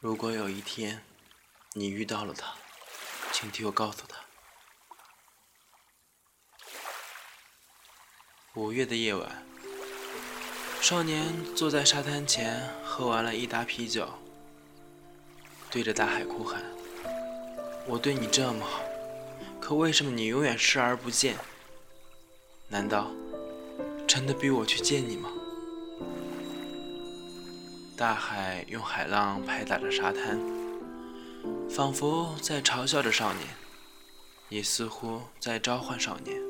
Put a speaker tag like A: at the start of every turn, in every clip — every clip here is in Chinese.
A: 如果有一天你遇到了他，请替我告诉他。五月的夜晚，少年坐在沙滩前，喝完了一打啤酒，对着大海哭喊：“我对你这么好，可为什么你永远视而不见？难道真的逼我去见你吗？”大海用海浪拍打着沙滩，仿佛在嘲笑着少年，也似乎在召唤少年。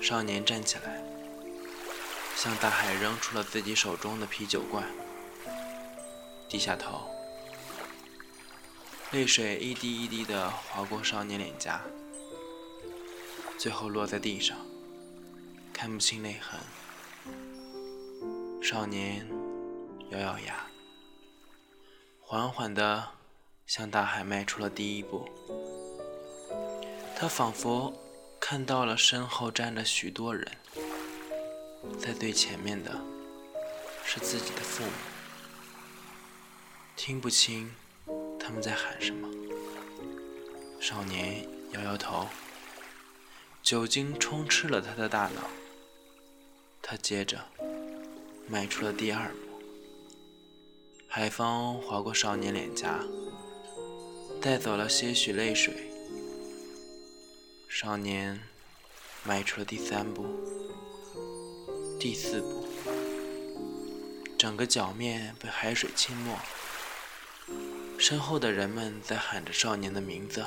A: 少年站起来，向大海扔出了自己手中的啤酒罐，低下头，泪水一滴一滴地划过少年脸颊，最后落在地上，看不清泪痕。少年。咬咬牙，缓缓地向大海迈出了第一步。他仿佛看到了身后站着许多人，在最前面的是自己的父母，听不清他们在喊什么。少年摇摇头，酒精充斥了他的大脑。他接着迈出了第二步。海风划过少年脸颊，带走了些许泪水。少年迈出了第三步、第四步，整个脚面被海水浸没。身后的人们在喊着少年的名字，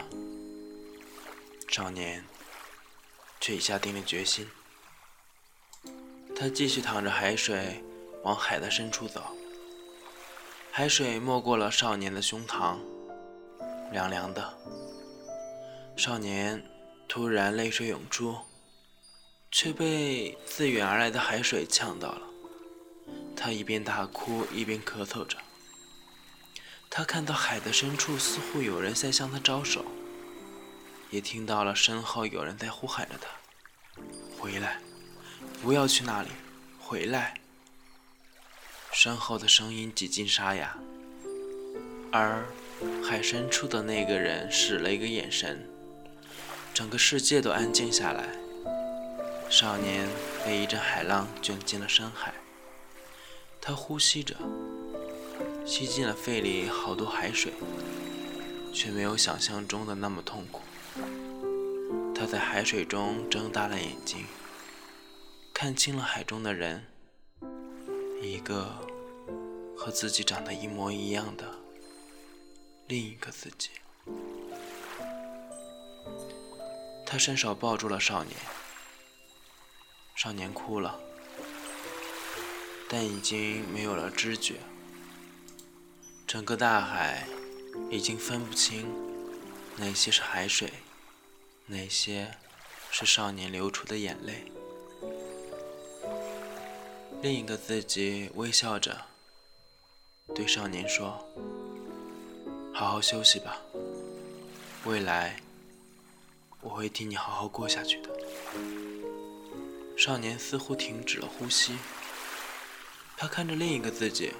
A: 少年却已下定了决心。他继续淌着海水往海的深处走。海水没过了少年的胸膛，凉凉的。少年突然泪水涌出，却被自远而来的海水呛到了。他一边大哭一边咳嗽着。他看到海的深处似乎有人在向他招手，也听到了身后有人在呼喊着他：“回来，不要去那里，回来。”身后的声音几近沙哑，而海深处的那个人使了一个眼神，整个世界都安静下来。少年被一阵海浪卷进了深海，他呼吸着，吸进了肺里好多海水，却没有想象中的那么痛苦。他在海水中睁大了眼睛，看清了海中的人。一个和自己长得一模一样的另一个自己，他伸手抱住了少年，少年哭了，但已经没有了知觉。整个大海已经分不清哪些是海水，哪些是少年流出的眼泪。另一个自己微笑着，对少年说：“好好休息吧，未来我会替你好好过下去的。”少年似乎停止了呼吸，他看着另一个自己，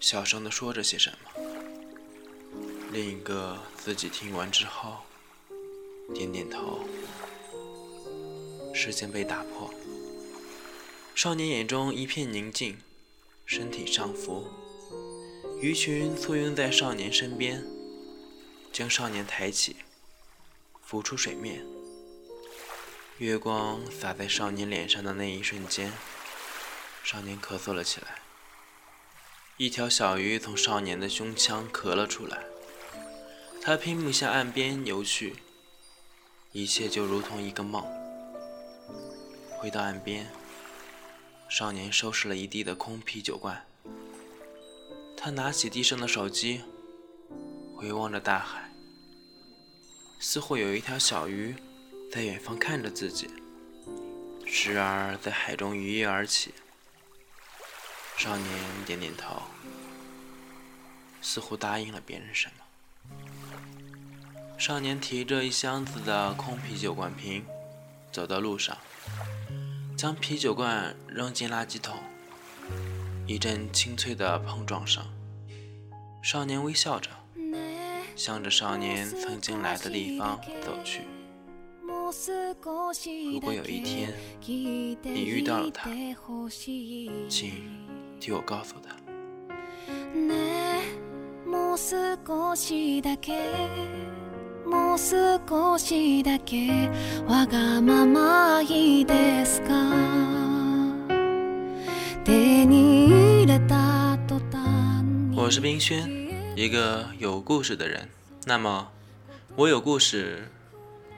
A: 小声的说着些什么。另一个自己听完之后，点点头。时间被打破。少年眼中一片宁静，身体上浮，鱼群簇拥在少年身边，将少年抬起，浮出水面。月光洒在少年脸上的那一瞬间，少年咳嗽了起来。一条小鱼从少年的胸腔咳了出来，他拼命向岸边游去，一切就如同一个梦。回到岸边。少年收拾了一地的空啤酒罐，他拿起地上的手机，回望着大海，似乎有一条小鱼在远方看着自己，时而在海中鱼跃而起。少年点点头，似乎答应了别人什么。少年提着一箱子的空啤酒罐瓶，走到路上。将啤酒罐扔进垃圾桶一阵清脆的碰撞声
B: 少年微笑着向着少年曾经来的地方走去。如果有一天你遇到了他请替我告诉他。我是冰轩，一个有故事的人。那么，我有故事，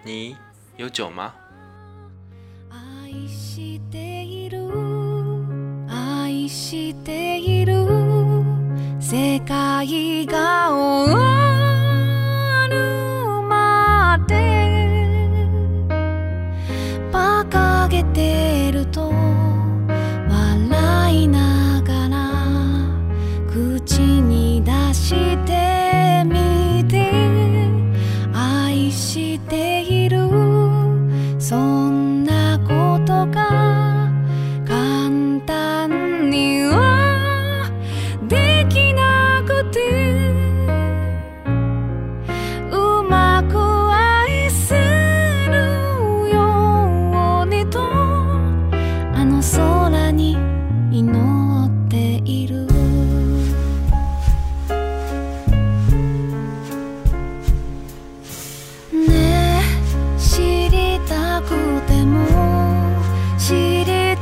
B: 你有酒吗？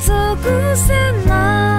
C: 属せない